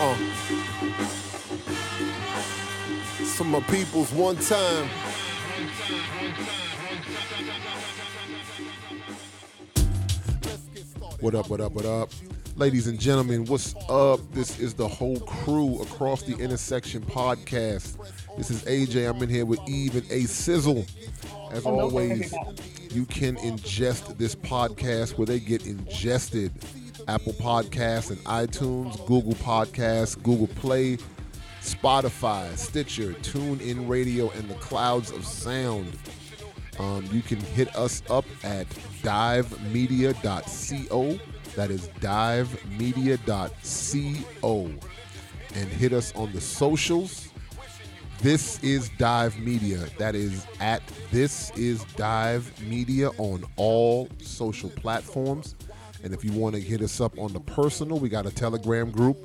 Uh. Some of my peoples one time. What up, what up, what up? Ladies and gentlemen, what's up? This is the whole crew across the intersection podcast. This is AJ. I'm in here with Eve and A Sizzle. As always, you can ingest this podcast where they get ingested. Apple Podcasts and iTunes, Google Podcasts, Google Play, Spotify, Stitcher, TuneIn Radio, and the clouds of sound. Um, you can hit us up at divemedia.co. That is divemedia.co. And hit us on the socials. This is Dive Media. That is at This is Dive Media on all social platforms. And if you want to hit us up on the personal, we got a Telegram group,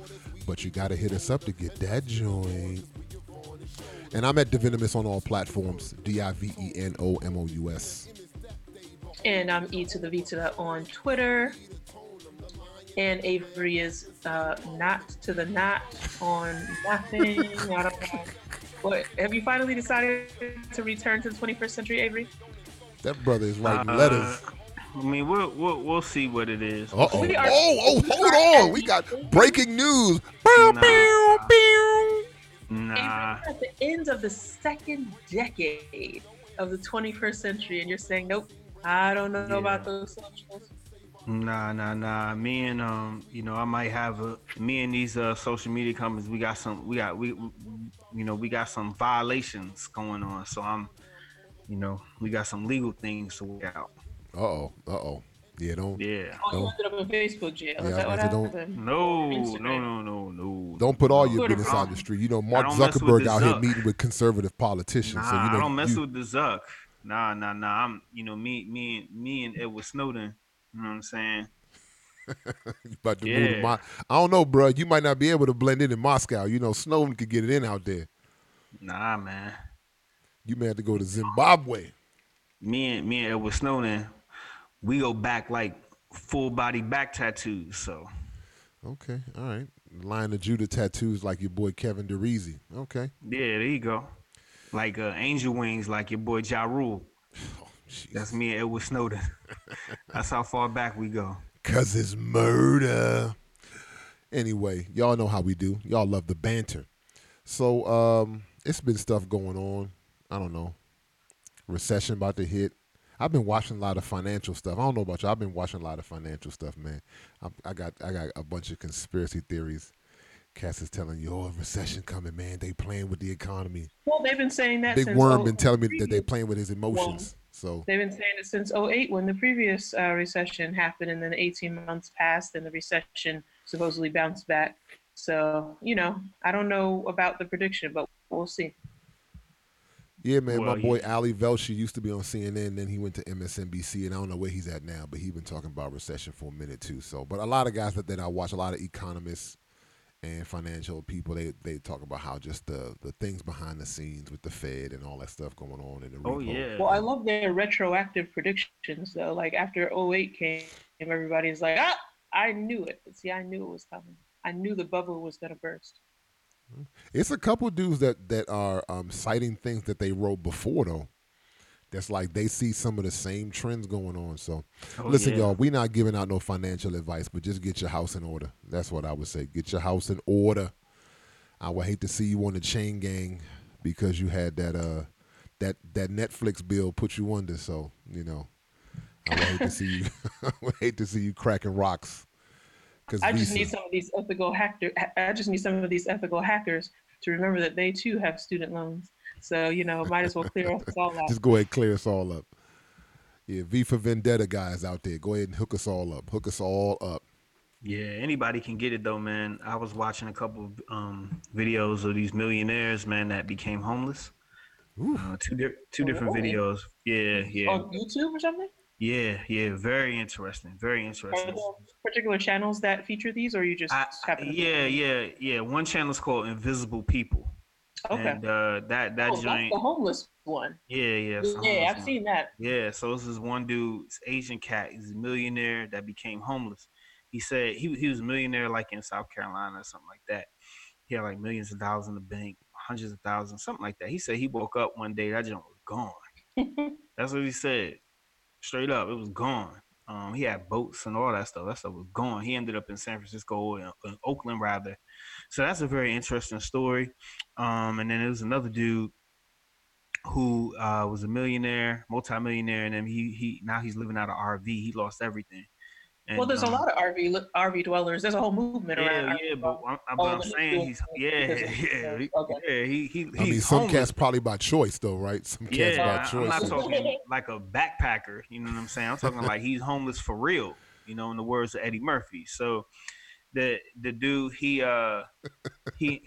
but you got to hit us up to get that joint. And I'm at Divenomous on all platforms. D I V E N O M O U S. And I'm E to the V to the on Twitter. And Avery is uh, not to the not on nothing. I don't know. What, have you finally decided to return to the 21st century, Avery? That brother is writing Uh, letters. I mean, we'll we'll, we'll see what it is. Uh oh. we are- Oh, oh, hold on. We got breaking news. Nah. bow, bow. Nah, at the end of the second decade of the 21st century, and you're saying, nope, I don't know Yeah. about those socials. nah, nah, nah. Me and um, you know, I might have a me and these uh social media companies. We got some. We got we, we you know, we got some violations going on. So I'm, you know, we got some legal things to work out. Uh oh. Uh oh. Yeah, don't Yeah. Oh, you No. ended up in Facebook jail. Yeah, Is that what I don't- happened? No, no, no, no, no. don't put all your business out in the street. You know, Mark don't mess with Zuckerberg the out here meeting with conservative politicians. Nah, so you know, I don't mess you, with the Zuck. Nah, nah, nah. I'm, you know, me, me, me, and Edward Snowden. You know what I'm saying? you about to move to Yeah. Mo- I don't know, bro. You might not be able to blend in in Moscow. You know, Snowden could get it in out there. Nah, man. You may have to go to Zimbabwe. Me and me and Edward Snowden, we go back like full body back tattoos. So Okay, all right. Line of Judah tattoos like your boy Kevin DeReezy. Okay. yeah, there you go. Like uh, angel wings, like your boy Ja Rule. Jeez. That's me and Edward Snowden. That's how far back we go. Cause it's murder. Anyway, y'all know how we do. Y'all love the banter. So um it's been stuff going on. I don't know. Recession about to hit. I've been watching a lot of financial stuff. I don't know about you. I've been watching a lot of financial stuff, man. I, I got I got a bunch of conspiracy theories. Cass is telling you, oh, recession coming, man. They playing with the economy. Well, they've been saying that Big since Worm oh- been telling me that they playing with his emotions. So They've been saying it since 08 when the previous uh, recession happened, and then 18 months passed, and the recession supposedly bounced back. So, you know, I don't know about the prediction, but we'll see. Yeah, man, Well, my boy yeah. Ali Velshi used to be on CNN, then he went to MSNBC, and I don't know where he's at now, but he's been talking about recession for a minute too. So, but a lot of guys that, that I watch, a lot of economists and financial people, they they talk about how just the the things behind the scenes with the Fed and all that stuff going on in the Oh repo. yeah. Well, I love their retroactive predictions, though. Like after 08 came, everybody's like, ah, I knew it. But see, I knew it was coming. I knew the bubble was going to burst. It's a couple dudes that that are um, citing things that they wrote before though. That's like they see some of the same trends going on. So Oh, listen, yeah. y'all, we're not giving out no financial advice, but just get your house in order. That's what I would say. Get your house in order. I would hate to see you on the chain gang because you had that uh that that Netflix bill put you under. So you know, I would hate to see you. I would hate to see you cracking rocks. Because I just need some of these ethical hacker. I just need some of these ethical hackers to remember that they too have student loans. So you know, might as well clear us all out. Just go ahead and clear us all up. Yeah, V for Vendetta guys out there, go ahead and hook us all up. Hook us all up. Yeah, anybody can get it though, man. I was watching a couple of um, videos of these millionaires, man, that became homeless. Uh, two di- two different Really? videos. Yeah, yeah, On YouTube or something? Yeah, yeah. Very interesting. Very interesting. particular channels that feature these, or you just I, yeah, yeah, yeah. One channel is called Invisible People, Okay. and uh, that that oh, that's joint. the homeless one. Yeah, yeah. Yeah, I've one. seen that. Yeah, so this is one dude, Asian cat. He's a millionaire that became homeless. he said he he was a millionaire like in South Carolina or something like that. He had like millions of dollars in the bank, hundreds of thousands, something like that. He said he woke up one day that junk was gone. That's what he said. Straight up, it was gone. Um, he had boats and all that stuff. That stuff was gone. He ended up in San Francisco, in Oakland rather. So that's a very interesting story. Um, and then there was another dude who uh, was a millionaire, multimillionaire, and then he he now he's living out of RV. He lost everything. And, well, there's um, a lot of RV RV dwellers. There's a whole movement yeah, around. Yeah, but I'm, I'm, I'm saying he's yeah, yeah, okay. yeah. He he. I mean, some homeless. cats probably by choice though, right? Some cats yeah, by choice. I'm not talking like a backpacker. You know what I'm saying? I'm talking like he's homeless for real. You know, in the words of Eddie Murphy. So the the dude he uh he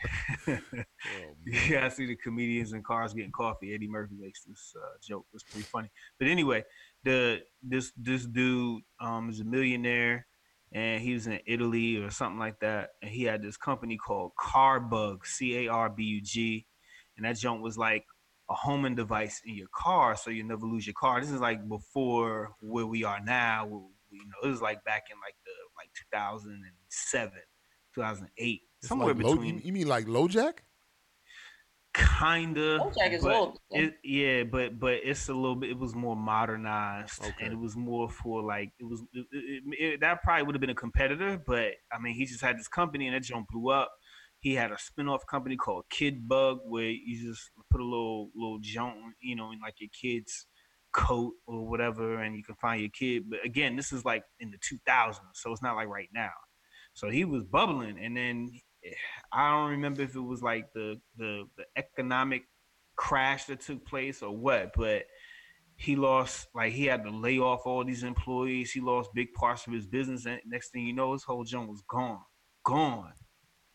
oh, yeah I see the comedians in cars getting coffee. Eddie Murphy makes this uh, joke. It's pretty funny. But anyway, the this this dude um is a millionaire and he was in Italy or something like that. And he had this company called Carbug, C A R B U G, and that junk was like a homing device in your car, so you never lose your car. This is like before where we are now. You know, it was like back in like the like 2007, 2008, it's somewhere like between. Low, you mean like LoJack? Kinda. LoJack is old. It, yeah, but but it's a little bit. It was more modernized, okay. and it was more for like it was. It, it, that probably would have been a competitor, but I mean, he just had this company, and that jump blew up. He had a spin-off company called Kid Bug, where you just put a little little junk, you know, in like your kid's coat or whatever, and you can find your kid. But again, this is like in the 2000s, so it's not like right now. So he was bubbling, and then I don't remember if it was like the the the economic crash that took place or what, but he lost like he had to lay off all these employees. He lost big parts of his business, and next thing you know, his whole joint was gone, gone,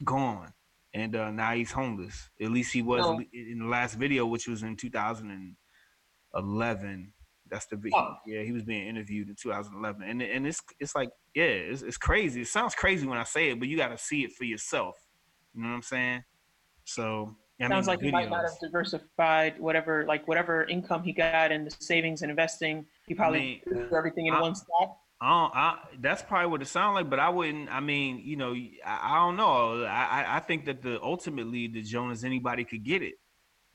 gone. And uh, now he's homeless. At least he was oh. in the last video, which was in 2011. That's the video. Oh. Yeah, he was being interviewed in 2011, and and it's it's like yeah, it's, it's crazy. It sounds crazy when I say it, but you got to see it for yourself. You know what I'm saying? So I sounds mean, like he might not have diversified whatever like whatever income he got and the savings and investing. He probably I mean, everything in I, one spot. I, I, that's probably what it sounds like, but I wouldn't. I mean, you know, I, I don't know. I, I think that the ultimately the Jonas anybody could get it.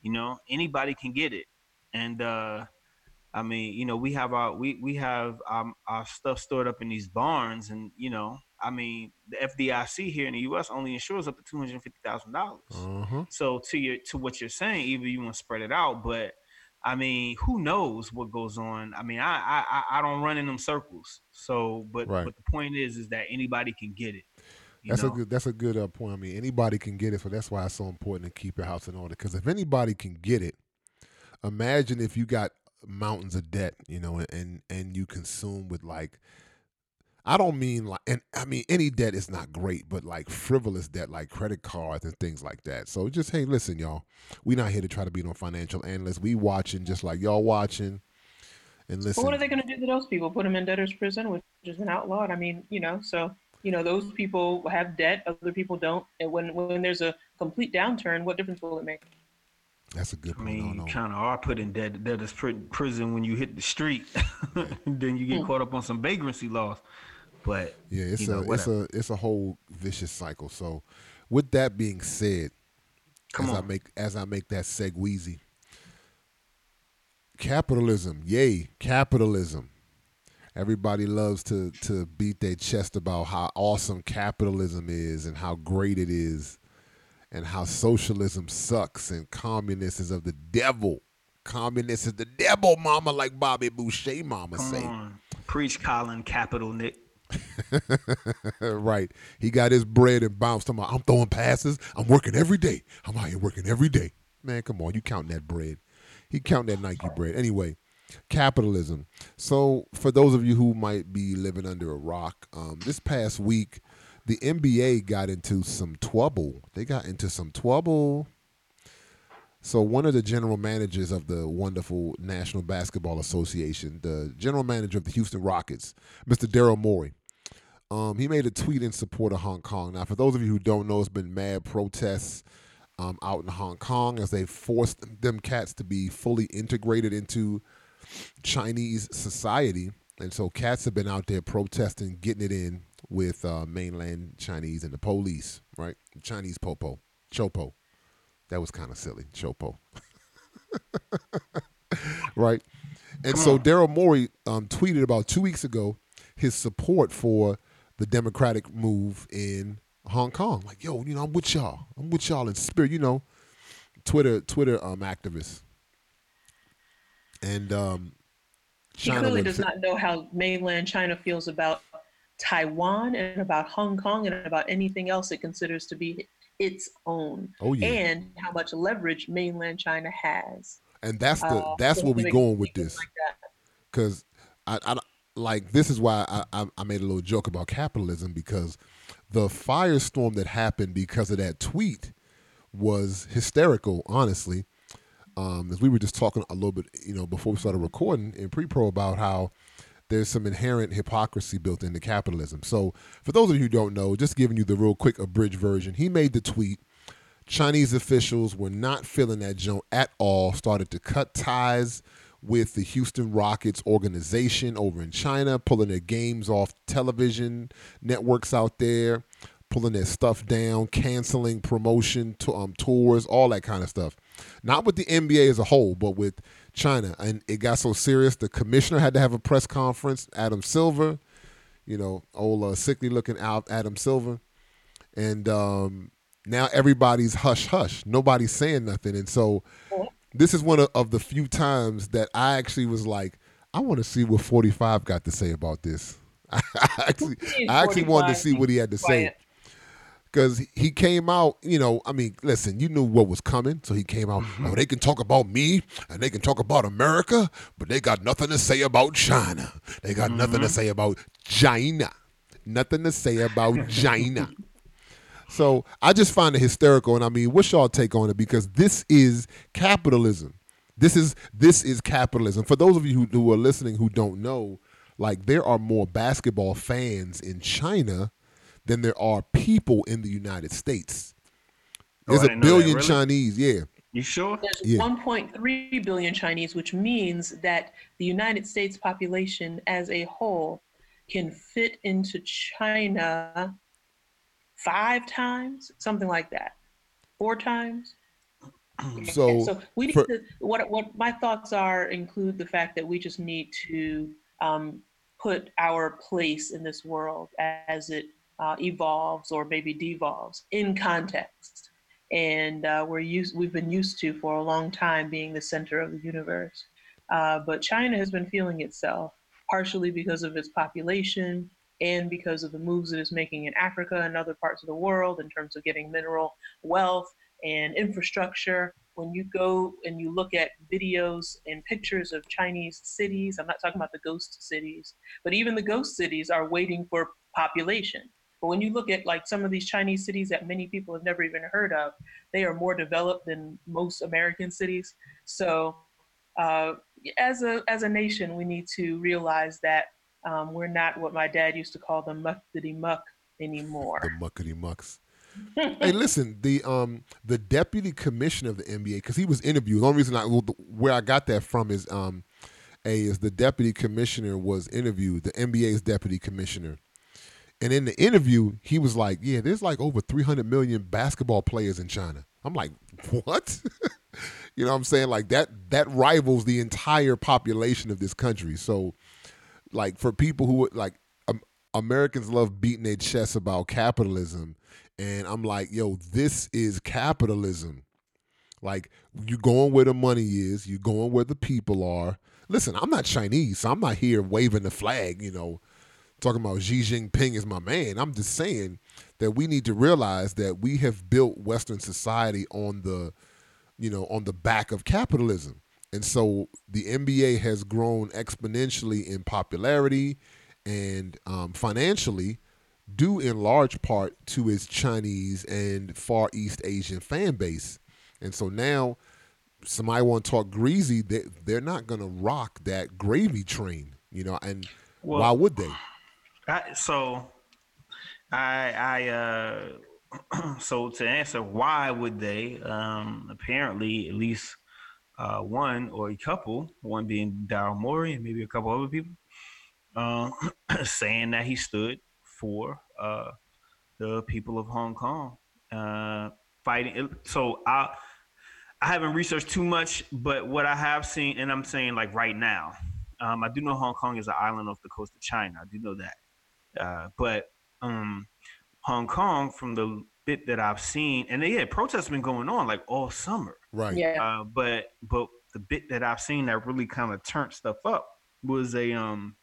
You know, anybody can get it, and uh I mean, you know, we have our we we have um, our stuff stored up in these barns, and you know, I mean, the FDIC here in the U.S. only insures up to two hundred fifty thousand dollars. Uh-huh. So to your to what you're saying, either you want to spread it out, but I mean, who knows what goes on? I mean, I I I don't run in them circles. So, but right. but the point is, is that anybody can get it. That's know? a good. That's a good uh, point. I mean, anybody can get it, so that's why it's so important to keep your house in order. Because if anybody can get it, imagine if you got mountains of debt, you know, and and you consume with like I don't mean like and I mean any debt is not great, but like frivolous debt like credit cards and things like that. So just hey, listen, y'all. We not here to try to be no financial analysts. We watching just like y'all watching. And listen. But what are they going to do to those people? Put them in debtor's prison, which has been outlawed. I mean, you know, so you know those people have debt, other people don't. And when when there's a complete downturn, what difference will it make? That's a good point. I mean, you kind of are put in debt, debtor's prison when you hit the street. then you get hmm. caught up on some vagrancy laws. But yeah, it's a know, it's a it's a whole vicious cycle. So, with that being said, Come as on. I make as I make that seg capitalism, yay, capitalism. Everybody loves to to beat their chest about how awesome capitalism is and how great it is and how socialism sucks and communist is of the devil. Communist is the devil, mama, like Bobby Boucher, mama Come say. On. Preach, Colin Capital Nick. right. He got his bread and bounced. I'm, I'm throwing passes. I'm working every day. I'm out here working every day. Man, come on. You counting that bread. He counting that Nike bread. Anyway, capitalism. So for those of you who might be living under a rock, um, this past week, the NBA got into some trouble. They got into some trouble. So one of the general managers of the wonderful National Basketball Association, the general manager of the Houston Rockets, Mr. Daryl Morey, um, he made a tweet in support of Hong Kong. Now, for those of you who don't know, it's been mad protests um, out in Hong Kong as they forced them cats to be fully integrated into Chinese society. And so cats have been out there protesting, getting it in, with uh, mainland Chinese and the police, right? Chinese popo, chopo. That was kind of silly, chopo. right? And so. Daryl Morey um, tweeted about two weeks ago his support for the democratic move in Hong Kong. Like, yo, you know, I'm with y'all. I'm with y'all in spirit. You know, Twitter Twitter um, activist. And um, He clearly does not know how mainland China feels about Taiwan and about Hong Kong and about anything else it considers to be its own, Oh yeah, and how much leverage mainland China has. and that's the Uh, that's where we make going with this. Like because I, I like this is why I, I I made a little joke about capitalism because the firestorm that happened because of that tweet was hysterical, honestly. Um, as we were just talking a little bit, you know, before we started recording in pre-pro about how there's some inherent hypocrisy built into capitalism. So, for those of you who don't know, just giving you the real quick abridged version, he made the tweet. Chinese officials were not feeling that joint at all, started to cut ties with the Houston Rockets organization over in China, pulling their games off television networks out there, pulling their stuff down, canceling promotion to, um, tours, all that kind of stuff. Not with the NBA as a whole, but with China. And it got so serious, the commissioner had to have a press conference, Adam Silver, you know, old uh, sickly looking out Adam Silver. And um, now everybody's hush hush. Nobody's saying nothing. And so this is one of, of the few times that I actually was like, I want to see what 45 got to say about this. I actually, I actually wanted to see what he had to say. Because he came out, you know, I mean, listen, you knew what was coming, so he came out. Mm-hmm. Oh, they can talk about me and they can talk about America, but they got nothing to say about China. They got nothing to mm-hmm. say about China. Nothing to say about China. So I just find it hysterical, and I mean, what's y'all take on it? Because this is capitalism. This is this is capitalism. For those of you who, who are listening who don't know, like there are more basketball fans in China than there are people in the United States. Oh, There's a didn't know that, billion really? Chinese, yeah. You sure? There's Yeah. 1.3 billion Chinese, which means that the United States population as a whole can fit into China five times, something like that, four times. So, so we need for- to. What what my thoughts are include the fact that we just need to um, put our place in this world as it uh, evolves or maybe devolves in context. And uh, we're used. We've been used to for a long time being the center of the universe. Uh, but China has been feeling itself partially because of its population and because of the moves it is making in Africa and other parts of the world in terms of getting mineral wealth and infrastructure. When you go and you look at videos and pictures of Chinese cities, I'm not talking about the ghost cities, but even the ghost cities are waiting for population. But when you look at like some of these Chinese cities that many people have never even heard of, they are more developed than most American cities. So, uh, as a as a nation, we need to realize that um, we're not what my dad used to call the muckety muck anymore. The muckety mucks. hey, listen, the um the deputy commissioner of the NBA because he was interviewed. The only reason I where I got that from is um a is the deputy commissioner was interviewed, the NBA's deputy commissioner, and in the interview he was like, "Yeah, there's like over 300 million basketball players in China." I'm like, "What?" you know what I'm saying? Like that that rivals the entire population of this country. So, like for people who like um, Americans love beating their chests about capitalism, and I'm like, yo, this is capitalism. Like you're going where the money is, You're going where the people are. Listen, I'm not Chinese, so I'm not here waving the flag, you know, talking about Xi Jinping is my man. I'm just saying that we need to realize that we have built Western society on the, you know, on the back of capitalism. And so the NBA has grown exponentially in popularity and um, financially, due in large part to its Chinese and Far East Asian fan base. And so now, somebody want to talk greasy, they, they're not going to rock that gravy train, you know, and Well, why would they? I, so I I uh so to answer why would they um apparently at least uh one or a couple one being Daryl Morey and maybe a couple other people um saying that he stood for uh, the people of Hong Kong uh, fighting. So I I haven't researched too much, but what I have seen, and I'm saying like right now, um, I do know Hong Kong is an island off the coast of China. I do know that, uh, but um, Hong Kong, from the bit that I've seen, and yeah, protests been going on like all summer. Right. Yeah. Uh, but but the bit that I've seen that really kind of turned stuff up was a um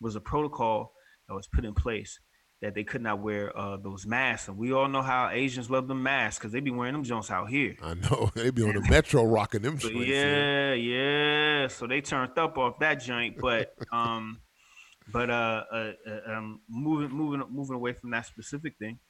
was a protocol that was put in place that they could not wear uh, those masks, and we all know how Asians love the masks because they be wearing them Jones out here. I know they be on the metro rocking them. So, joints, yeah, yeah. So they turned up off that joint, but um, but uh, uh, uh, um, moving moving moving away from that specific thing,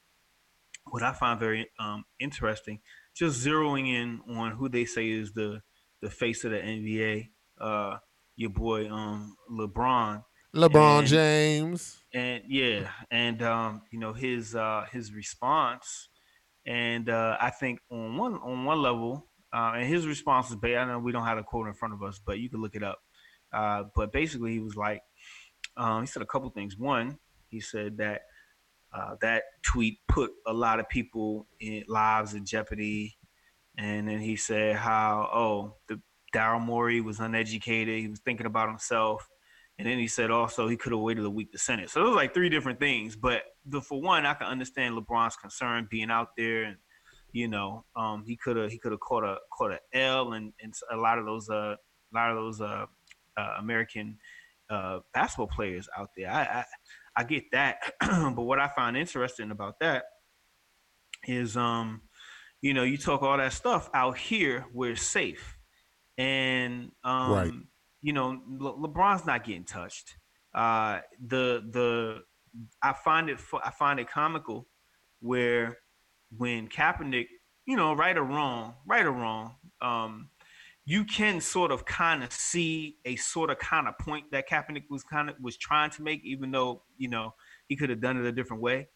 what I find very um interesting, just zeroing in on who they say is the the face of the NBA, uh, your boy um LeBron, LeBron and- James. and yeah, and um, you know his uh, his response, and uh, I think on one on one level, uh, and his response is, I know we don't have a quote in front of us, but you can look it up. Uh, but basically, he was like, um, he said a couple things. One, he said that uh, that tweet put a lot of people in lives in jeopardy, and then he said how oh the Daryl Morey was uneducated, he was thinking about himself. And then he said also he could have waited a week to send it. So those like three different things. But the for one, I can understand LeBron's concern being out there, and you know, um, he could have he could have caught a caught a L, and and a lot of those uh, a lot of those uh, uh, American uh, basketball players out there. I, I I get that, but what I find interesting about that is, um, you know, you talk all that stuff out here where it's safe, and um, Right. you know, Le- LeBron's not getting touched. Uh, the the I find it I find it comical where when Kaepernick, you know, right or wrong, right or wrong, um, you can sort of kind of see a sort of kind of point that Kaepernick was kind of was trying to make, even though you know he could have done it a different way.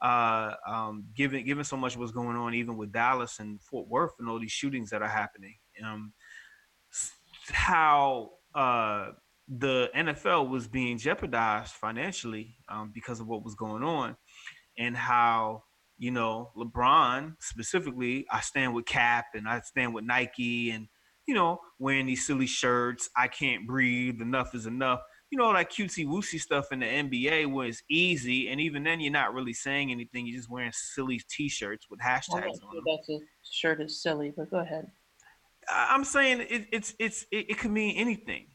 Uh, um, given given so much was going on, even with Dallas and Fort Worth and all these shootings that are happening, um, how uh, the NFL was being jeopardized financially um, because of what was going on, and how you know LeBron specifically, I stand with Cap and I stand with Nike, and you know wearing these silly shirts. I can't breathe. Enough is enough. You know that cutesy woosy stuff in the NBA was easy, and even then you're not really saying anything. You're just wearing silly T-shirts with hashtags on them. that the shirt is silly, but go ahead. I'm saying it, it's it's it, it could mean anything.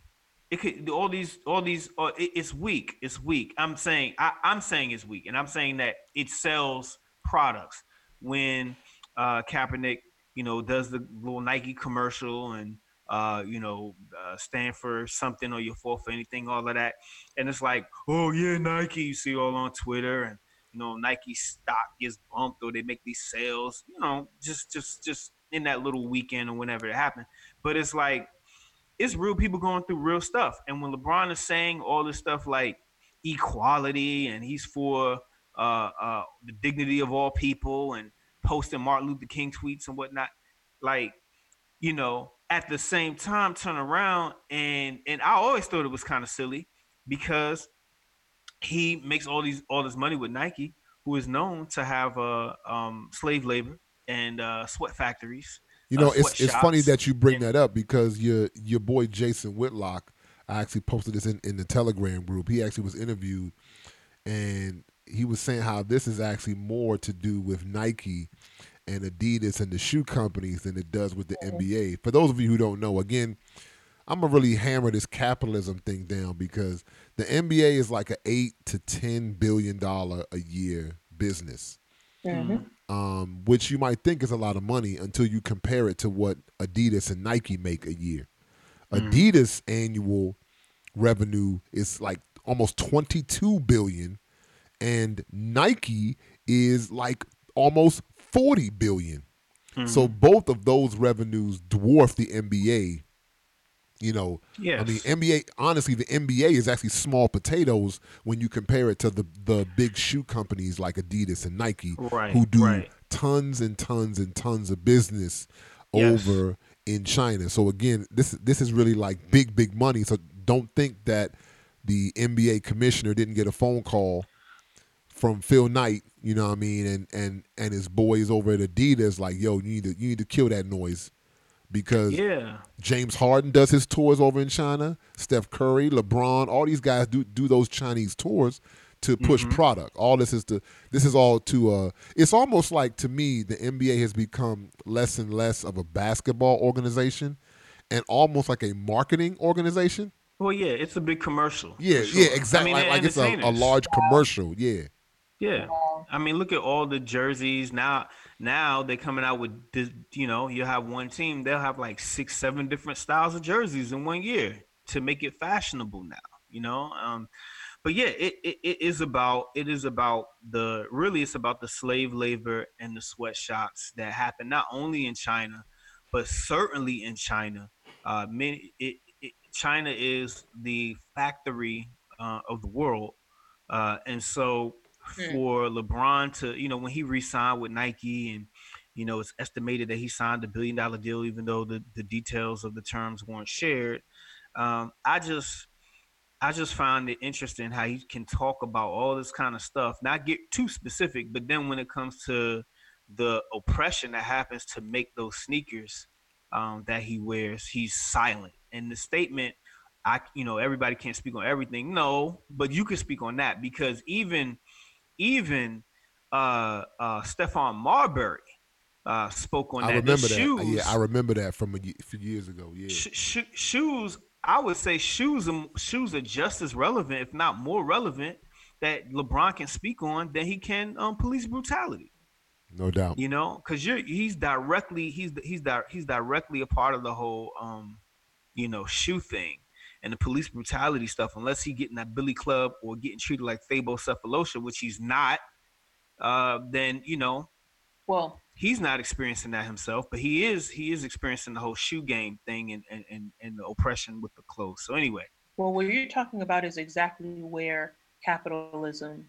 It could all these all these uh, it, it's weak. It's weak. I'm saying I, I'm saying it's weak, and I'm saying that it sells products. When uh, Kaepernick, you know, does the little Nike commercial and uh, you know, uh, stand for something or you fall for anything, all of that, and it's like, oh yeah, Nike. You see all on Twitter and you know Nike stock gets bumped or they make these sales, you know, just just just in that little weekend or whenever it happened. But it's like it's real people going through real stuff. And when LeBron is saying all this stuff like equality and he's for uh, uh, the dignity of all people and posting Martin Luther King tweets and whatnot, like you know, at the same time turn around and and I always thought it was kind of silly because he makes all these all this money with Nike, who is known to have uh um slave labor and uh sweat factories. You uh, know, it's it's funny that you bring And- that up because your your boy Jason Whitlock, I actually posted this in, in the Telegram group. He actually was interviewed and he was saying how this is actually more to do with Nike and Adidas and the shoe companies than it does with the NBA. For those of you who don't know, again, I'm gonna really hammer this capitalism thing down because the NBA is like a eight to ten billion dollar a year business Mhm. um, which you might think is a lot of money until you compare it to what Adidas and Nike make a year. Mhm. Adidas annual revenue is like almost 22 billion and Nike is like almost 40 billion. So Mhm. both of those revenues dwarf the NBA. You know, yes. I mean, NBA. Honestly, the NBA is actually small potatoes when you compare it to the the big shoe companies like Adidas and Nike, right, who do right. tons and tons and tons of business Yes. over in China. So again, this this is really like big big money. So don't think that the NBA commissioner didn't get a phone call from Phil Knight, you know what I mean, and and and his boys over at Adidas, like, yo, you need to you need to kill that noise because Yeah. James Harden does his tours over in China. Steph Curry, LeBron, all these guys do do those Chinese tours to push Mhm. product. All this is to this is all to uh it's almost like to me the NBA has become less and less of a basketball organization and almost like a marketing organization. Well, yeah, it's a big commercial. Yeah, sure. yeah, exactly. I mean, like like it's a, a large commercial. Yeah. Yeah. I mean, look at all the jerseys now. Now they're coming out with this. You know, you have one team; they'll have like six, seven different styles of jerseys in one year to make it fashionable. Now, you know. Um, but yeah, it, it it is about it is about the really it's about the slave labor and the sweatshops that happen not only in China, but certainly in China. Uh, many it, it, China is the factory uh, of the world, uh, and so Hmm. for LeBron to, you know, when he re-signed with Nike and, you know, it's estimated that he signed a billion dollar deal, even though the, the details of the terms weren't shared. Um, I just, I just find it interesting how he can talk about all this kind of stuff, not get too specific, but then when it comes to the oppression that happens to make those sneakers um, that he wears, he's silent. And the statement, I, you know, everybody can't speak on everything. No, but you can speak on that because even even uh uh Stephon Marbury uh spoke on I that. The remember that. shoes, Yeah, I remember that from a, few years ago. Yeah. sh- sh- shoes I would say shoes are, shoes are just as relevant if not more relevant that LeBron can speak on than he can um police brutality No doubt. you know because you're he's directly he's he's di- he's directly a part of the whole um you know shoe thing and the police brutality stuff unless he getting that billy club or getting treated like Thabo Sefolosha which he's not uh then you know Well, he's not experiencing that himself but he is he is experiencing the whole shoe game thing and and and, and the oppression with the clothes so anyway well, what you're talking about is exactly where capitalism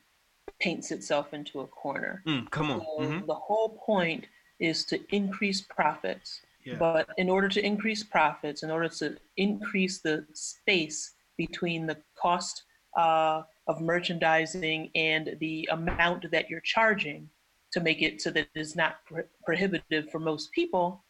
paints itself into a corner. mm, come on So Mhm. The whole point is to increase profits. Yeah. But in order to increase profits, in order to increase the space between the cost uh, of merchandising and the amount that you're charging to make it so that it is not pro- prohibitive for most people,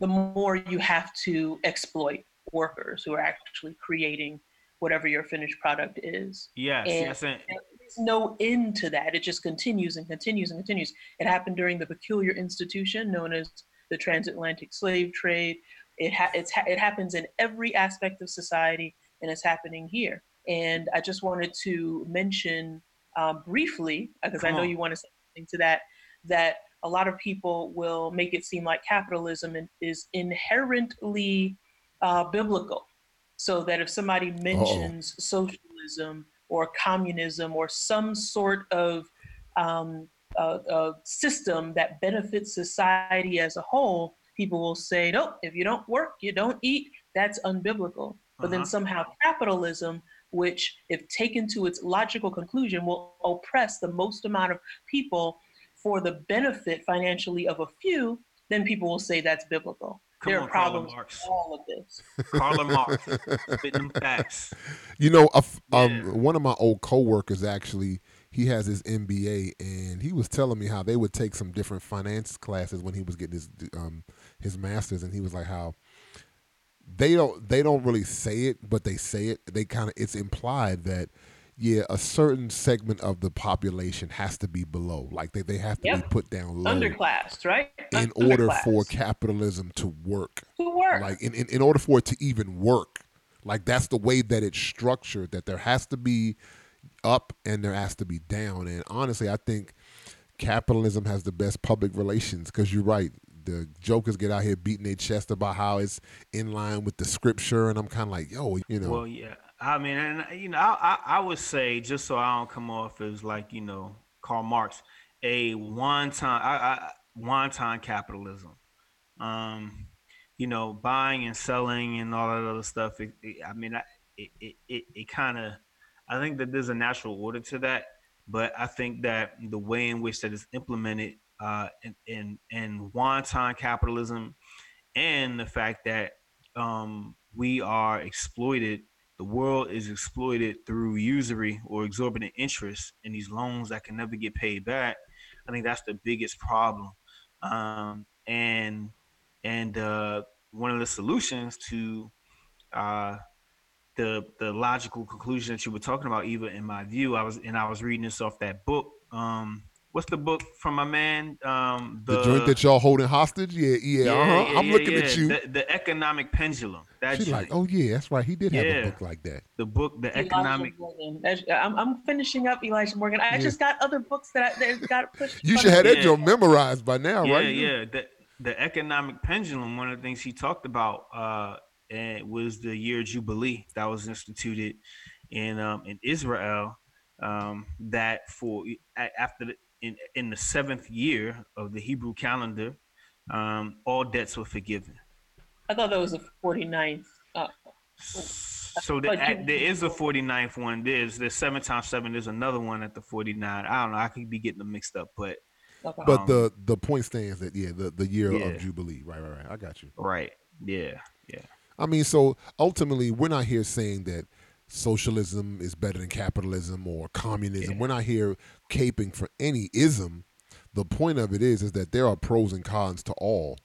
the more you have to exploit workers who are actually creating whatever your finished product is yes and- yes and, there's no end to that. It just continues and continues and continues. It happened during the peculiar institution known as the transatlantic slave trade. It ha- it's ha- it happens in every aspect of society, and it's happening here. And I just wanted to mention um, briefly, because I know you want to say something to that, that a lot of people will make it seem like capitalism is inherently uh, biblical. So that if somebody mentions socialism or communism or some sort of um, uh, uh, system that benefits society as a whole, people will say, "No, if you don't work, you don't eat." That's unbiblical. But then Uh-huh. somehow capitalism, which if taken to its logical conclusion, will oppress the most amount of people for the benefit financially of a few, then people will say that's biblical. Come there on, are Karl problems Marx. with all of this. Karl Marx spitting facts You know, a f- um, Yeah. one of my old coworkers actually, he has his MBA, and he was telling me how they would take some different finance classes when he was getting his um his masters, and he was like how they don't they don't really say it, but they say it. They kind of it's implied that yeah, a certain segment of the population has to be below, like they they have to be put down low Underclassed, right? in order for capitalism to work to work. like in, in, in order for it to even work like that's the way that it's structured that there has to be up and there has to be down and honestly i think capitalism has the best public relations because you're right the jokers get out here beating their chest about how it's in line with the scripture and i'm kind of like yo you know Well, yeah. I mean, and you know, I, I I would say just so I don't come off as like you know Karl Marx, a one time I, I one time capitalism. Um, you know, buying and selling and all that other stuff. It, it, I mean, I, it it it, it kind of I think that there's a natural order to that, but I think that the way in which that is implemented uh, in in, in time capitalism and the fact that um, we are exploited the world is exploited through usury or exorbitant interest in these loans that can never get paid back. I think that's the biggest problem. Um, and and uh, one of the solutions to uh, the the logical conclusion that you were talking about, Eva, in my view, I was and I was reading this off that book. Um, what's the book from my man? Um, the, the joint that y'all holding hostage? Yeah, yeah. yeah, uh-huh. yeah I'm looking yeah. at you. The, the, economic pendulum. That's like, oh yeah, that's right. He did have a book like that. The book, the Elijah economic. I'm, I'm finishing up Elijah Morgan. I just got other books that I, that got pushed. You should have that joint memorized by now, right? yeah. Yeah, The, the economic pendulum. One of the things he talked about uh, and it was the year jubilee that was instituted in um, in Israel. Um, that for after the, in in the seventh year of the Hebrew calendar, um, all debts were forgiven. I thought that was the 49th. Uh, so the, at, there is a 49th one. There's there's seven times seven. There's another one at the 49. I don't know. I could be getting them mixed up, but okay. but um, the the point stands that yeah, the the year yeah. of jubilee. Right, right, right. I got you. Right. Yeah. Yeah. I mean, so ultimately, we're not here saying that socialism is better than capitalism or communism. Yeah. We're not here caping for any ism. The point of it is is that there are pros and cons to all.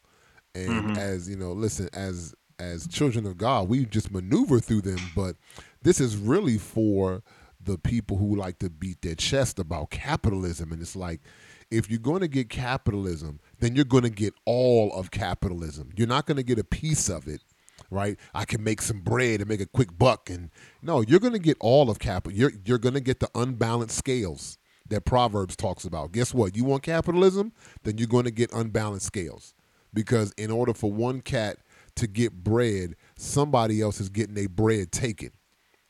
And mm-hmm. as you know, listen, as as children of God, we just maneuver through them, but this is really for the people who like to beat their chest about capitalism and it's like if you're going to get capitalism, then you're going to get all of capitalism. You're not going to get a piece of it right? I can make some bread and make a quick buck. And no, you're going to get all of capital. You're you're going to get the unbalanced scales that Proverbs talks about. Guess what? You want capitalism, then you're going to get unbalanced scales because in order for one cat to get bread, somebody else is getting a bread taken.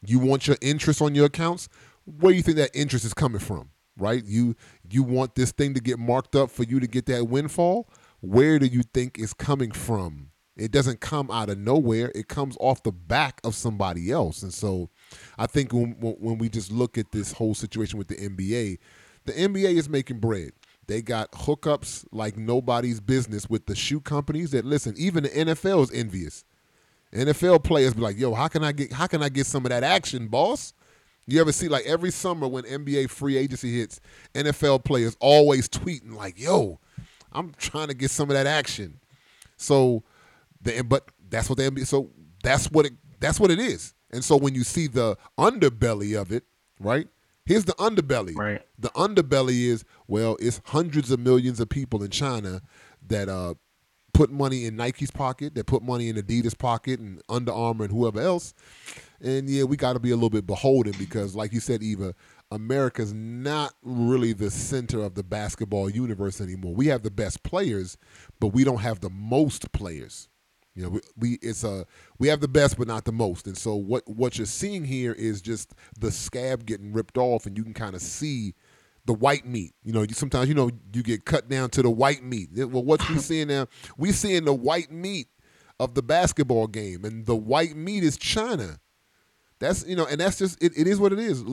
You want your interest on your accounts? Where do you think that interest is coming from? Right? You you want this thing to get marked up for you to get that windfall? Where do you think it's coming from? It doesn't come out of nowhere. It comes off the back of somebody else. And so I think when, when we just look at this whole situation with the NBA, the NBA is making bread. They got hookups like nobody's business with the shoe companies that listen, even the NFL is envious. NFL players be like, yo, how can I get how can I get some of that action, boss? You ever see like every summer when NBA free agency hits, NFL players always tweeting like, yo, I'm trying to get some of that action. So the, but that's what they so that's what it that's what it is. And so when you see the underbelly of it, right? Here's the underbelly. Right. The underbelly is well, it's hundreds of millions of people in China that uh put money in Nike's pocket, that put money in Adidas pocket and Under Armour and whoever else. And yeah, we got to be a little bit beholden because, like you said, Eva, America's not really the center of the basketball universe anymore. We have the best players, but we don't have the most players. You know, we, we it's a we have the best, but not the most. And so what what you're seeing here is just the scab getting ripped off, and you can kind of see the white meat. You know, you, sometimes you know you get cut down to the white meat. Well, what we seeing now? We seeing the white meat of the basketball game, and the white meat is China. That's you know, and that's just it, it is what it is.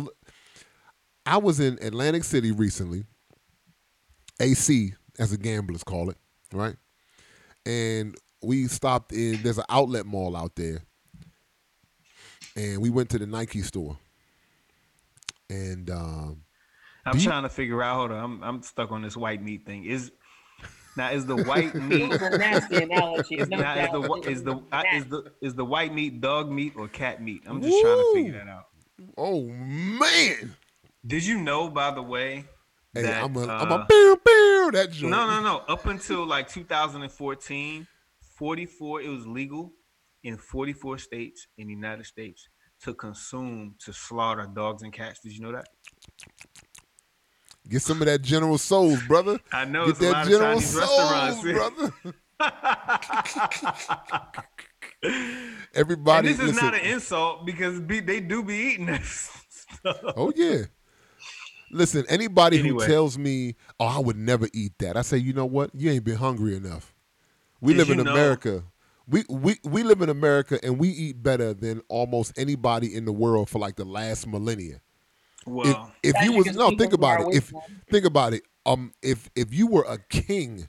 I was in Atlantic City recently, AC as the gamblers call it, right? And we stopped in. There's an outlet mall out there, and we went to the Nike store. And um, I'm trying to figure out. Hold on, I'm I'm stuck on this white meat thing. Is now is the white meat? nasty analogy. No now, is the is the uh, is the is the white meat dog meat or cat meat? I'm just Woo! trying to figure that out. Oh man! Did you know, by the way, Hey, that, I'm a, uh, I'm a pew, pew, that joint. No, no, no. Up until like 2014, 44 it was legal in 44 states in the united states to consume to slaughter dogs and cats. Did you know that? Get some of that general Tso's, brother. I know get that general Tso's brother. Everybody and this is listen. not an insult because be, they do be eating this oh yeah. Listen anybody anyway. who tells me oh i would never eat that i say you know what? You ain't been hungry enough we Did live in America. We, we we live in America and we eat better than almost anybody in the world for like the last millennia. Well, if, if you was no, think about it. If think about it. Um, if if you were a king,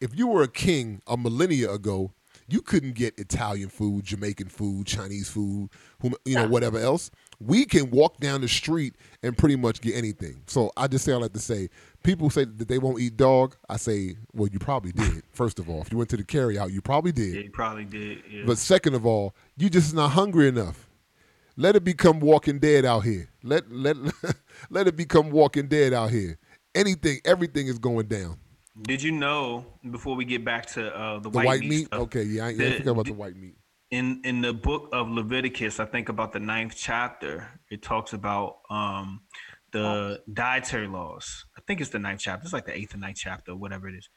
if you were a king a millennia ago, You couldn't get Italian food, Jamaican food, Chinese food, whom, you know, whatever else. We can walk down the street and pretty much get anything. So I just say I like to say, people say that they won't eat dog. I say, well, you probably did. First of all, if you went to the carry out, you probably did. Yeah, you probably did. Yeah. But second of all, you just not hungry enough. Let it become Walking Dead out here. Let let let it become Walking Dead out here. Anything, everything is going down. Did you know before we get back to uh, the, The white, white, meat? meat. stuff, Okay, yeah, I, I forgot about the- white meat. In in the book of Leviticus, I think about the ninth chapter, it talks about um the dietary laws. I think it's the ninth chapter. It's like the eighth or ninth chapter, whatever it is.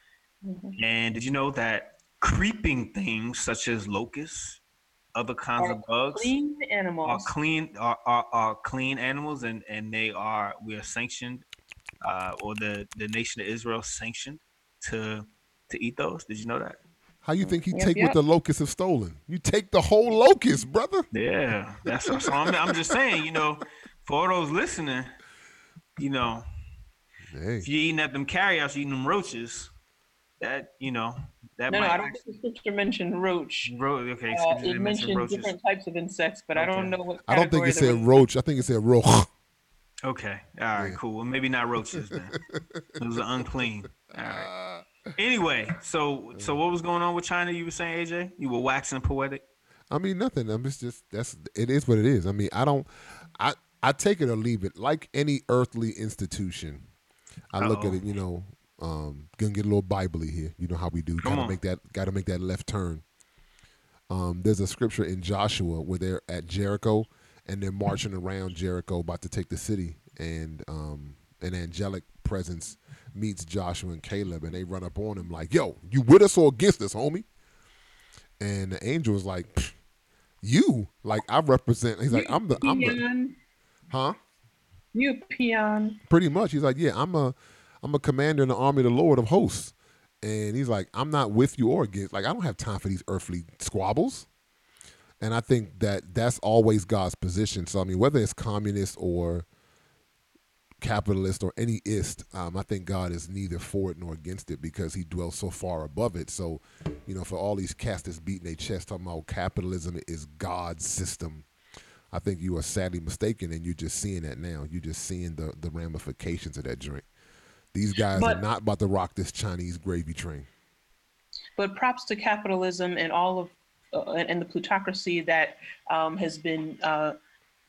Mhm. And did you know that creeping things such as locusts, other kinds Are of bugs, Clean are animals. clean are, are, are clean animals and and they are we are sanctioned uh or the the nation of Israel sanctioned to to eat those. Did you know that? How you think he Yep, take yep. what the locusts have stolen? You take the whole locust, brother. Yeah, that's so I'm, I'm just saying, you know, for those listening, you know, Hey, if you're eating at them carryouts, eating them roaches, that you know, that No, no, I don't think the scripture mentioned roach. Ro- okay, Uh, it didn't mentioned roaches. different types of insects, but I don't know what. I don't think it said roach. I think it said roach. Okay, all right, Yeah. cool. Well, maybe not roaches then. Those are unclean. All right. Anyway, so so what was going on with China? You were saying, AJ, you were waxing poetic. I mean, nothing. I'm just, just that's it is what it is. I mean, I don't, I I take it or leave it. Like any earthly institution, I look at it. You know, um, gonna get a little biblically here. You know how we do. Come Got to on. make that. Got to make that left turn. Um, there's a scripture in Joshua where they're at Jericho and they're marching around Jericho, about to take the city, and um, an angelic presence meets Joshua and Caleb, and they run up on him like, "Yo, you with us or against us, homie?" And the angel is like, "You, like I represent." He's like, "I'm the, I'm the, huh?" You peon. Pretty much. He's like, "Yeah, I'm a, I'm a commander in the army of the Lord of hosts," and he's like, "I'm not with you or against. Like I don't have time for these earthly squabbles." And I think that that's always God's position. So I mean, whether it's communist or capitalist or any ist, um, I think God is neither for it nor against it because He dwells so far above it. So, you know, for all these cats that's beating their chest talking about capitalism is God's system, I think you are sadly mistaken, and you're just seeing that now. You're just seeing the the ramifications of that drink. These guys are not about to rock this Chinese gravy train. But props to capitalism and all of uh, and, and the plutocracy that um, has been uh,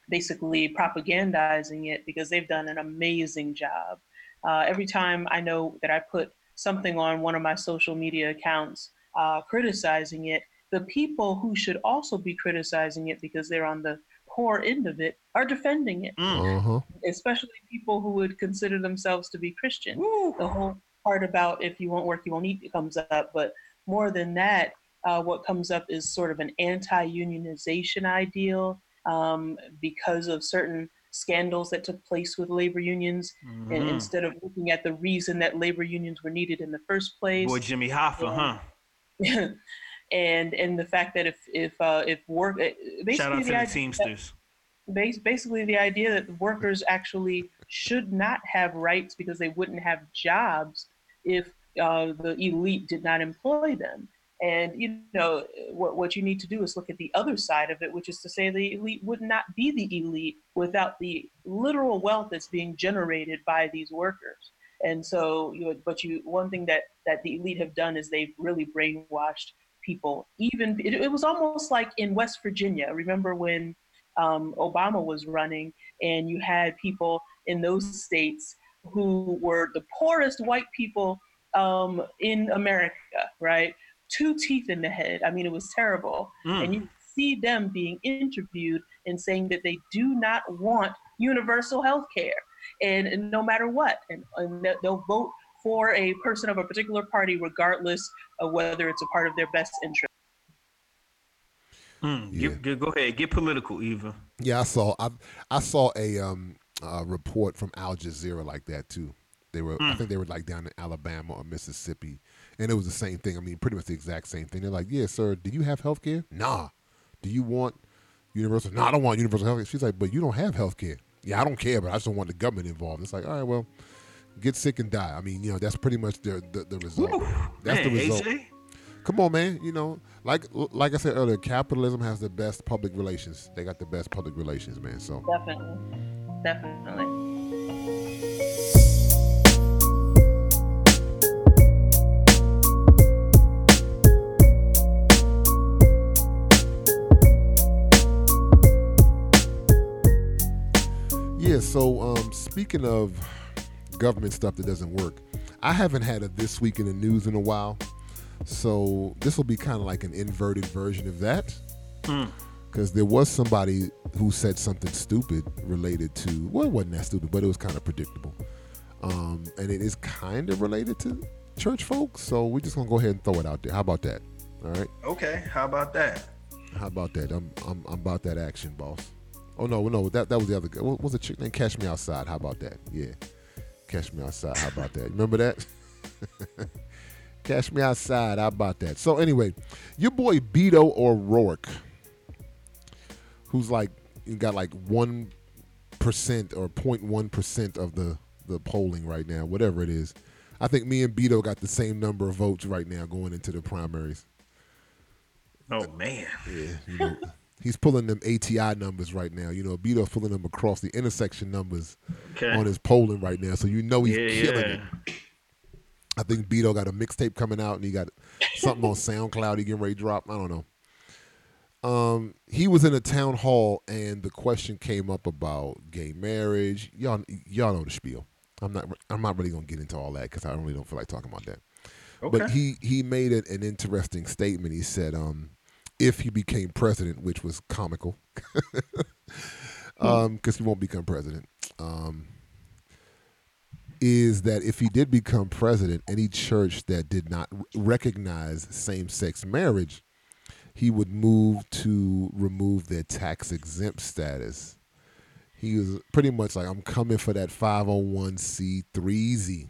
basically propagandizing it because they've done an amazing job. Uh, every time I know that I put something on one of my social media accounts uh, criticizing it, the people who should also be criticizing it because they're on the poor end of it are defending it, Mm. Uh huh. especially people who would consider themselves to be Christian. the whole part about if you won't work, you won't eat comes up. But more than that, uh, what comes up is sort of an anti-unionization ideal um, because of certain scandals that took place with labor unions. And Mhm. instead of looking at the reason that labor unions were needed in the first place, Boy, Jimmy Hoffa, Yeah. huh? and and the fact that if if uh, if work basically Shout out to the the idea that- Teamsters. basically the idea that workers actually should not have rights because they wouldn't have jobs if uh, the elite did not employ them. And you know what what you need to do is look at the other side of it, which is to say the elite would not be the elite without the literal wealth that's being generated by these workers. And so, you but you one thing that that the elite have done is they've really brainwashed people. Even it, it was almost like in West Virginia. Remember when um, Obama was running, and you had people in those states who were the poorest white people um, in America, right? Two teeth in the head. I mean, it was terrible. Mm. And you see them being interviewed and saying that they do not want universal health care, and, and no matter what, and, and they'll vote for a person of a particular party regardless of whether it's a part of their best interest. Mm. Yeah. Get- get- go ahead, get political, Eva. Yeah, I saw. I I saw a um uh, report from Al Jazeera like that too. They were, I Mm. think they were like down in Alabama or Mississippi, and it was the same thing. I mean, pretty much the exact same thing. They're like, "Yeah, sir, do you have health care? Nah. Do you want universal? No, I don't want universal health care." She's like, "But you don't have health care." Yeah, I don't care, but I just don't want the government involved. It's like, all right, well, get sick and die. I mean, you know, that's pretty much the the, the result. Woo. That's the result. AJ? Come on, man. You know, like like I said earlier, capitalism has the best public relations. They got the best public relations, man. So definitely, definitely. So um, speaking of government stuff that doesn't work, I haven't had a this week in the news in a while. So this will be kind of like an inverted version of that. Because there was somebody who said something stupid related to, well, it wasn't that stupid, but it was kind of predictable. Um, and it is kind of related to church folks. So we're just going to go ahead and throw it out there. How about that? All right. Okay, how about that? How about that? I'm, I'm, I'm about that action, boss. Oh, no, no, that, that was the other guy. What was the chick named Catch Me Outside? How about that? Yeah. Catch Me Outside. How about that? Remember that? Catch Me Outside. How about that? So anyway, your boy Beto O'Rourke, who's like you got like one percent or 0.1 percent of the the polling right now, whatever it is. I think me and Beto got the same number of votes right now going into the primaries. Oh man. Yeah, you know, he's pulling them ATI numbers right now. You know, Beto's pulling them across the intersection numbers Okay. on his polling right now. So you know he's yeah, killing yeah. it. I think Beto got a mixtape coming out and he got something on SoundCloud he getting ready to drop. I don't know. Um, he was in a town hall and the question came up about gay marriage. Y'all, y'all know the spiel. I'm not. I'm not really gonna get into all that because I really don't feel like talking about that. Okay. But he he made it an interesting statement. He said, um, if he became president, which was comical, because he won't become president. Um, is that if he did become president, any church that did not recognize same sex marriage, he would move to remove their tax exempt status. He was pretty much like, I'm coming for that 501c3s,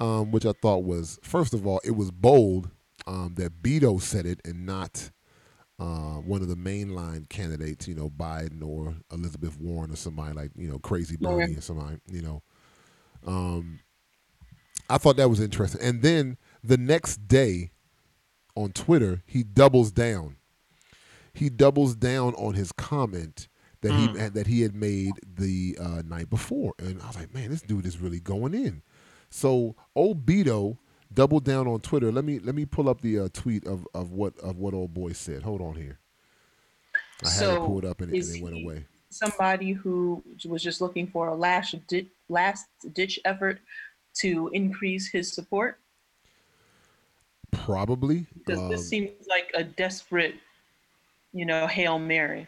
um, which I thought was, first of all, it was bold um, that Beto said it and not uh, one of the mainline candidates, you know, Biden or Elizabeth Warren or somebody like, you know, Crazy Bernie Okay. or somebody, you know. Um, I thought that was interesting. And then the next day on Twitter, he doubles down. He doubles down on his comment that he that he had made the uh, night before, and I was like, man, this dude is really going in. So old Beto doubled down on Twitter. Let me let me pull up the uh, tweet of, of what of what old boy said. Hold on here. I had it pulled up and it, and it went away. Somebody who was just looking for a last di- last ditch effort to increase his support Probably. because Um, this seems like a desperate, you know, hail mary.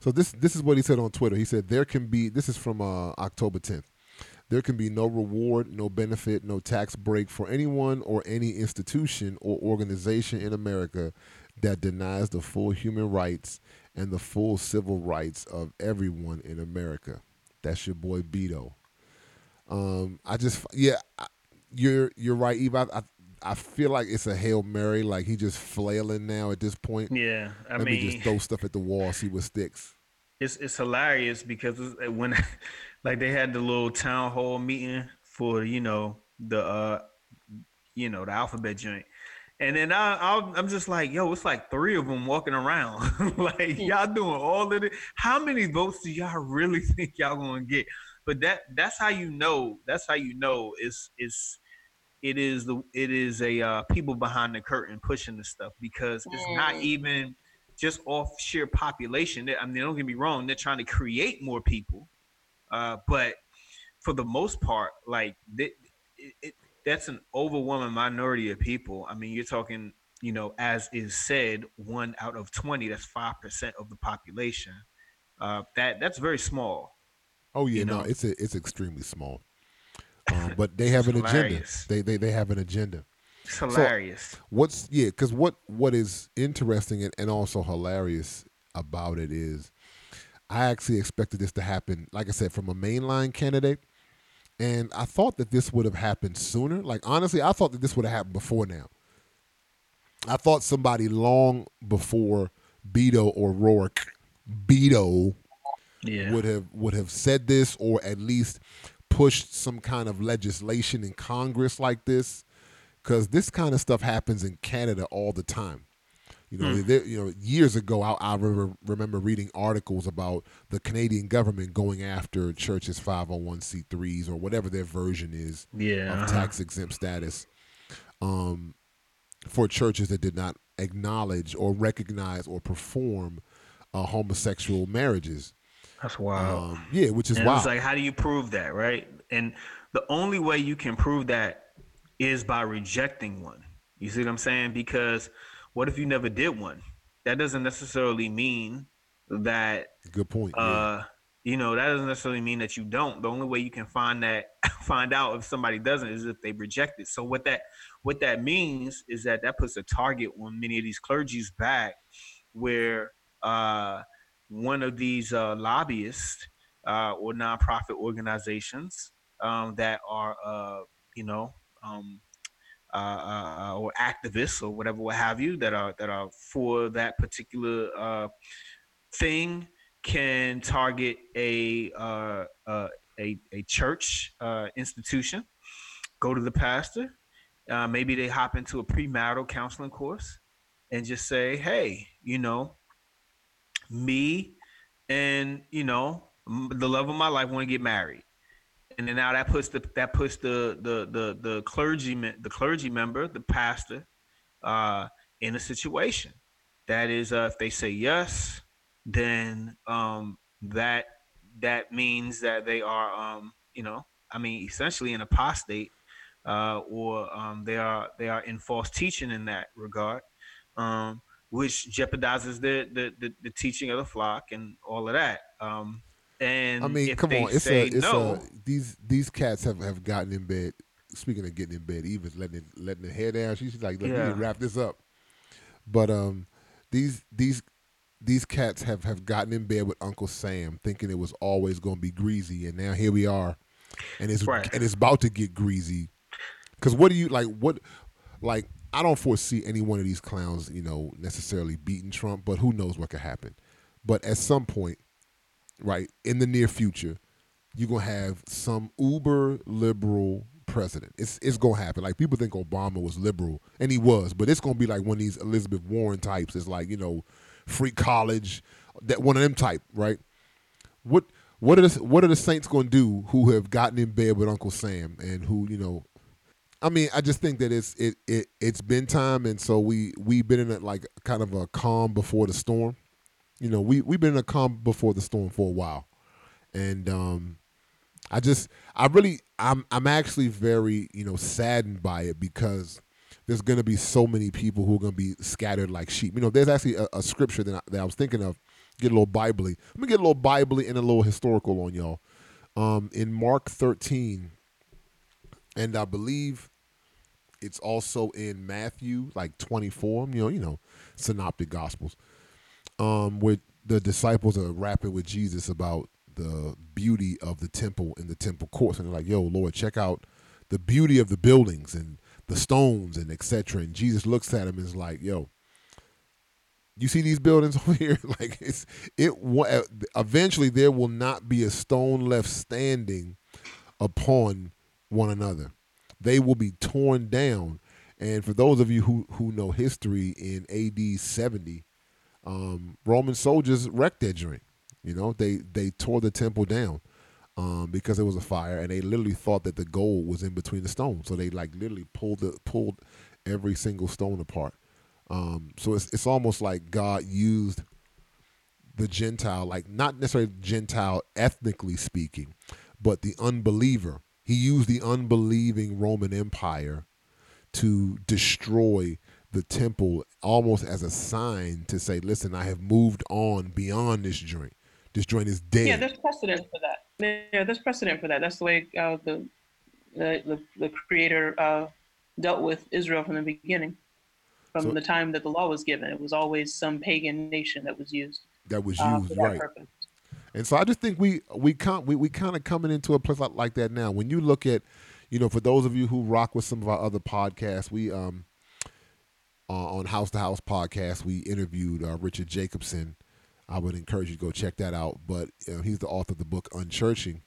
So this this is what he said on Twitter. He said there can be this is from uh, October 10th. There can be no reward, no benefit, no tax break for anyone or any institution or organization in America that denies the full human rights and the full civil rights of everyone in America. That's your boy Beto. Um, I just yeah, I, you're you're right, Eva. I, I I feel like it's a hail mary. Like he just flailing now at this point. Yeah, I Let mean, me just throw stuff at the wall, see what sticks. It's it's hilarious because it's, uh, when like they had the little town hall meeting for you know the uh you know the alphabet joint. And then I, i'm just like yo it's like three of them walking around. Like y'all doing all of it. How many votes do y'all really think y'all gonna get? But that that's how you know that's how you know it's it's it is the it is a uh, people behind the curtain pushing the stuff because it's not Mm. even just off sheer population. I mean, don't get me wrong; they're trying to create more people, uh, but for the most part, like it, it, that's an overwhelming minority of people. I mean, you're talking, you know, as is said, one out of twenty. That's five percent of the population. Uh, that that's very small. Oh yeah, you no, it's a, it's extremely small. Um, but they have an agenda. They, they they have an agenda. It's uh, hilarious. What's yeah? Because what what is interesting and, and also hilarious about it is, I actually expected this to happen. Like I said, from a mainline candidate, and I thought that this would have happened sooner. Like honestly, I thought that this would have happened before now. I thought somebody long before Beto O'Rourke, Beto yeah. would have would have said this or at least pushed some kind of legislation in Congress like this because this kind of stuff happens in Canada all the time. You know, mm. you know, years ago, I, I remember, remember reading articles about the Canadian government going after churches' 501c3s or whatever their version is yeah. of tax exempt status um, for churches that did not acknowledge or recognize or perform uh, homosexual marriages. That's wild. Um, yeah, which is and wild. It's like, how do you prove that, right? And the only way you can prove that is by rejecting one. You see what I'm saying? Because what if you never did one? That doesn't necessarily mean that. Good point. Uh, yeah. You know, that doesn't necessarily mean that you don't. The only way you can find that, find out if somebody doesn't, is if they reject it. So what that, what that means is that that puts a target on many of these clergy's back, where uh, one of these uh, lobbyists uh, or nonprofit organizations um, that are, uh, you know, um, uh, uh, or activists or whatever, what have you, that are that are for that particular uh, thing can target a uh, uh, a, a church uh, institution, go to the pastor, uh, maybe they hop into a premarital counseling course, and just say, hey, you know, me and you know the love of my life want to get married and then now that puts the that puts the the the the clergyman the clergy member the pastor uh in a situation. That is uh if they say yes then um that that means that they are um you know i mean essentially an apostate uh or um they are they are in false teaching in that regard um which jeopardizes the the the, the teaching of the flock and all of that. Um and I mean, come on, it's a, it's no, a these these cats have, have gotten in bed. Speaking of getting in bed, even letting it, letting the hair down. She's like, let yeah. me wrap this up. But um, these these these cats have have gotten in bed with Uncle Sam, thinking it was always going to be greasy, and now here we are, and it's right. and it's about to get greasy. Because what do you like? What like? I don't foresee any one of these clowns, you know, necessarily beating Trump, but who knows what could happen. But at some point, right, in the near future, you're gonna have some uber liberal president. It's it's gonna happen. Like people think Obama was liberal, and he was, but it's gonna be like one of these Elizabeth Warren types. It's like you know, free college, that one of them type, right? What what are the what are the Saints gonna do who have gotten in bed with Uncle Sam and who you know? I mean, I just think that it's it it it's been time, and so we we've been in a, like kind of a calm before the storm, you know, we we've been in a calm before the storm for a while, and um, I just I really I'm I'm actually very you know saddened by it because there's going to be so many people who are going to be scattered like sheep. You know, there's actually a, a scripture that I, that I was thinking of. Get a little biblically. Let me get a little biblically and a little historical on y'all. Um, in Mark 13, and I believe it's also in Matthew, like 24. You know, you know, synoptic gospels um, where the disciples are rapping with Jesus about the beauty of the temple and the temple courts, and they're like, "Yo, Lord, check out the beauty of the buildings and the stones and etc." And Jesus looks at him and is like, "Yo." You see these buildings over here? like it's it. Eventually, there will not be a stone left standing upon one another. They will be torn down. And for those of you who who know history in AD 70, um, Roman soldiers wrecked that joint. You know, they they tore the temple down um, because it was a fire, and they literally thought that the gold was in between the stones. So they like literally pulled the pulled every single stone apart. Um, so it's it's almost like God used the Gentile, like not necessarily Gentile ethnically speaking, but the unbeliever. He used the unbelieving Roman Empire to destroy the temple almost as a sign to say, listen, I have moved on beyond this joint. This joint is dead. Yeah, there's precedent for that. Yeah, there's precedent for that. That's the way uh, the, the, the the creator uh, dealt with Israel from the beginning, from so, the time that the law was given. It was always some pagan nation that was used. That was uh, used, uh, right? Purpose. And so I just think we we can we we kind of coming into a place like, like that now. When you look at, you know, for those of you who rock with some of our other podcasts, we um uh, on House to House podcast, we interviewed uh, Richard Jacobson. I would encourage you to go check that out. But uh, he's the author of the book Unchurching,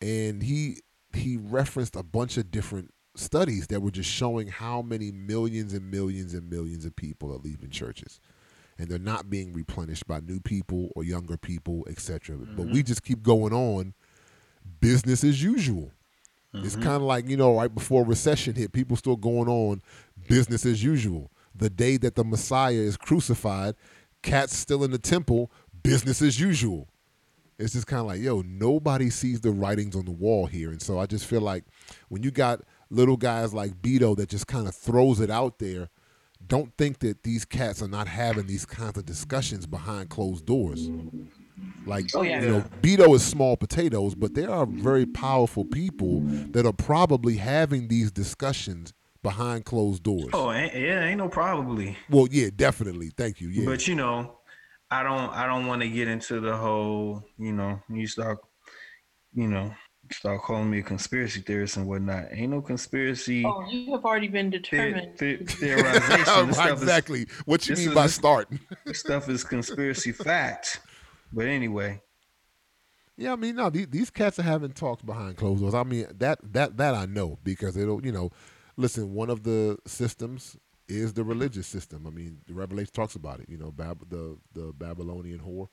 and he he referenced a bunch of different studies that were just showing how many millions and millions and millions of people are leaving churches and they're not being replenished by new people or younger people, etc. Mm-hmm. But we just keep going on business as usual. Mm-hmm. It's kind of like, you know, right before recession hit, people still going on business as usual. The day that the Messiah is crucified, cats still in the temple, business as usual. It's just kind of like, yo, nobody sees the writings on the wall here. And so I just feel like when you got little guys like Beto that just kind of throws it out there, don't think that these cats are not having these kinds of discussions behind closed doors. Like oh, yeah. you know, Beto is small potatoes, but there are very powerful people that are probably having these discussions behind closed doors. Oh, eh, yeah, ain't no probably. Well, yeah, definitely. Thank you. Yeah, but you know, I don't, I don't want to get into the whole, you know, you start, you know, start calling me a conspiracy theorist and whatnot. Ain't no conspiracy. Oh, you have already been determined. The, the, theorization. exactly. Is, what you mean is, by starting? this stuff is conspiracy fact. But anyway. Yeah, I mean, no, these, these cats are having talks behind closed doors. I mean, that that that I know because it'll, you know, listen. One of the systems is the religious system. I mean, the Revelation talks about it. You know, Bab- the the Babylonian whore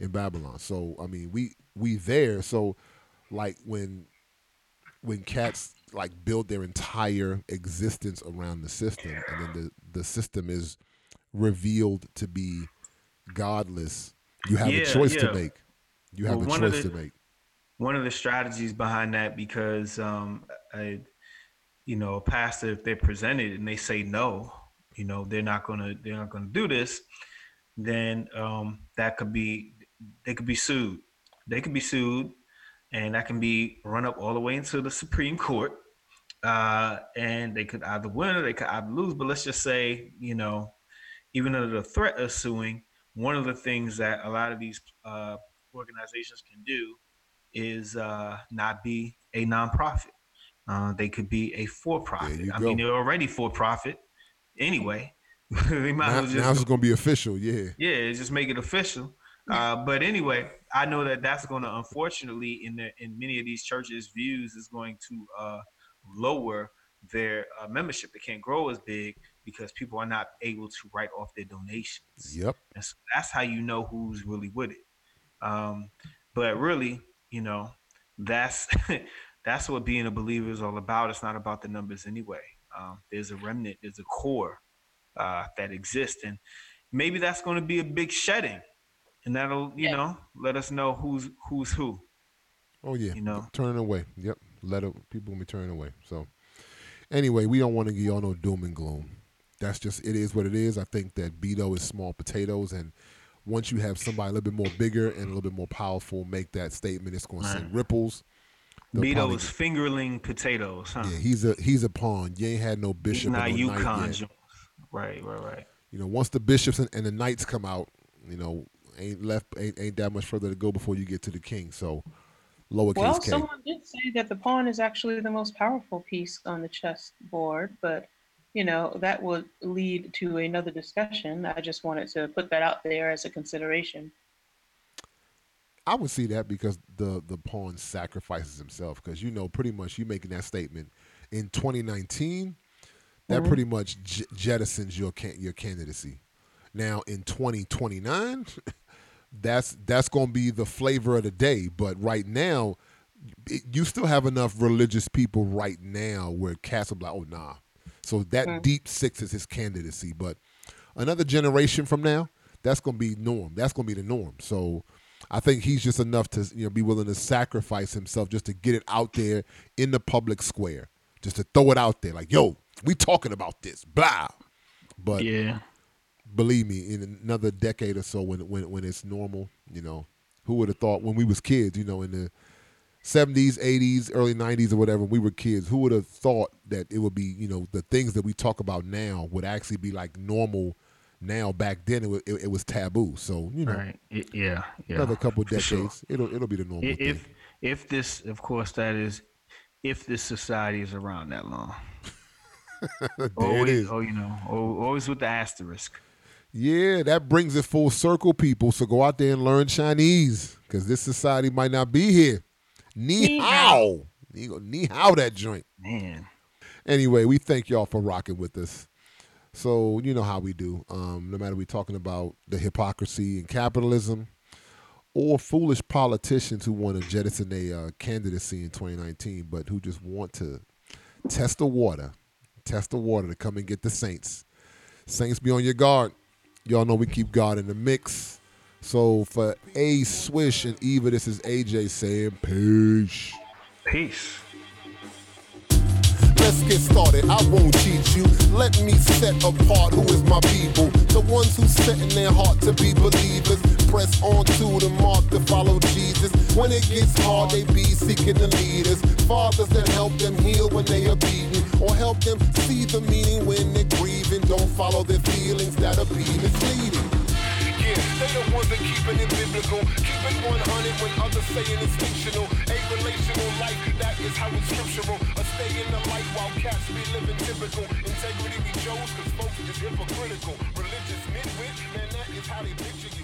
in Babylon. So I mean, we we there. So like when when cats like build their entire existence around the system, and then the the system is revealed to be godless you have yeah, a choice yeah. to make. You have well, a choice the, to make. One of the strategies behind that, because um, I, you know, a pastor, if they're presented and they say no, you know, they're not gonna they're not gonna do this, then um, that could be they could be sued. They could be sued, and that can be run up all the way into the Supreme Court. Uh, and they could either win or they could either lose. But let's just say, you know, even under the threat of suing, one of the things that a lot of these uh, organizations can do is uh, not be a nonprofit. Uh, they could be a for-profit. I go. mean, they're already for-profit anyway. they might now, just, now it's going to be official. Yeah. Yeah, just make it official. Uh, but anyway, I know that that's going to, unfortunately, in the in many of these churches' views, is going to uh, lower their uh, membership. They can't grow as big because people are not able to write off their donations. Yep. And so that's how you know who's really with it. Um, but really, you know, that's that's what being a believer is all about. It's not about the numbers anyway. Um, there's a remnant, there's a core uh, that exists, and maybe that's going to be a big shedding, and that'll you yeah. know let us know who's who's who. Oh yeah, you know, turning away. Yep, let it, people be turning away. So anyway, we don't want to give y'all no doom and gloom that's just it is what it is. I think that Beto is small potatoes, and once you have somebody a little bit more bigger and a little bit more powerful make that statement, it's going to send ripples. Beto is fingerling potatoes, huh? Yeah, he's a he's a pawn. You ain't had no bishop. He's not UConn. Right, right, right. You know, once the bishops and, and, the knights come out, you know, ain't left ain't, ain't that much further to go before you get to the king. So lowercase well, k. someone did say that the pawn is actually the most powerful piece on the chess board, but you know, that would lead to another discussion. I just wanted to put that out there as a consideration. I would see that because the the pawn sacrifices himself because you know pretty much you making that statement in 2019 that mm-hmm. pretty much j- jettisons your can- your candidacy. Now in 2029 that's that's going to be the flavor of the day, but right now it, you still have enough religious people right now where Castle like, oh nah, so that mm. deep six is his candidacy. But another generation from now, that's going to be norm. That's going to be the norm. So I think he's just enough to you know be willing to sacrifice himself just to get it out there in the public square, just to throw it out there like, yo, we talking about this, blah. But yeah, believe me, in another decade or so, when when when it's normal, you know, who would have thought when we was kids, you know, in the 70s, 80s, early 90s, or whatever, we were kids, who would have thought that it would be, you know, the things that we talk about now would actually be like normal now back then it was, it, it was taboo so you know right. it, yeah, yeah another couple decades sure. it'll it'll be the normal if thing. if this of course that is if this society is around that long there always, it is oh you know always with the asterisk yeah that brings it full circle people so go out there and learn chinese because this society might not be here Ni hao. Ni hao that joint. Man. Anyway, we thank y'all for rocking with us. So you know how we do. Um, no matter we're talking about the hypocrisy and capitalism, or foolish politicians who want to jettison a uh, candidacy in 2019, but who just want to test the water, test the water to come and get the Saints. Saints, be on your guard. Y'all know we keep God in the mix. So for A Swish and Eva, this is AJ saying peace. Peace. Let's get started. I won't cheat you. Let me set apart who is my people. The ones who set in their heart to be believers. Press on to the mark to follow Jesus. When it gets hard, they be seeking the leaders. Fathers that help them heal when they are beaten. Or help them see the meaning when they're grieving. Don't follow their feelings that are be misleading. Yeah, they the ones that keeping it biblical. Keep it 100 when others saying it's fictional. A relational life, that is how it's scriptural. A stay in the light while cats be living typical. Integrity be chose, cause folks is hypocritical. Religious midwit, man, that is how they picture you.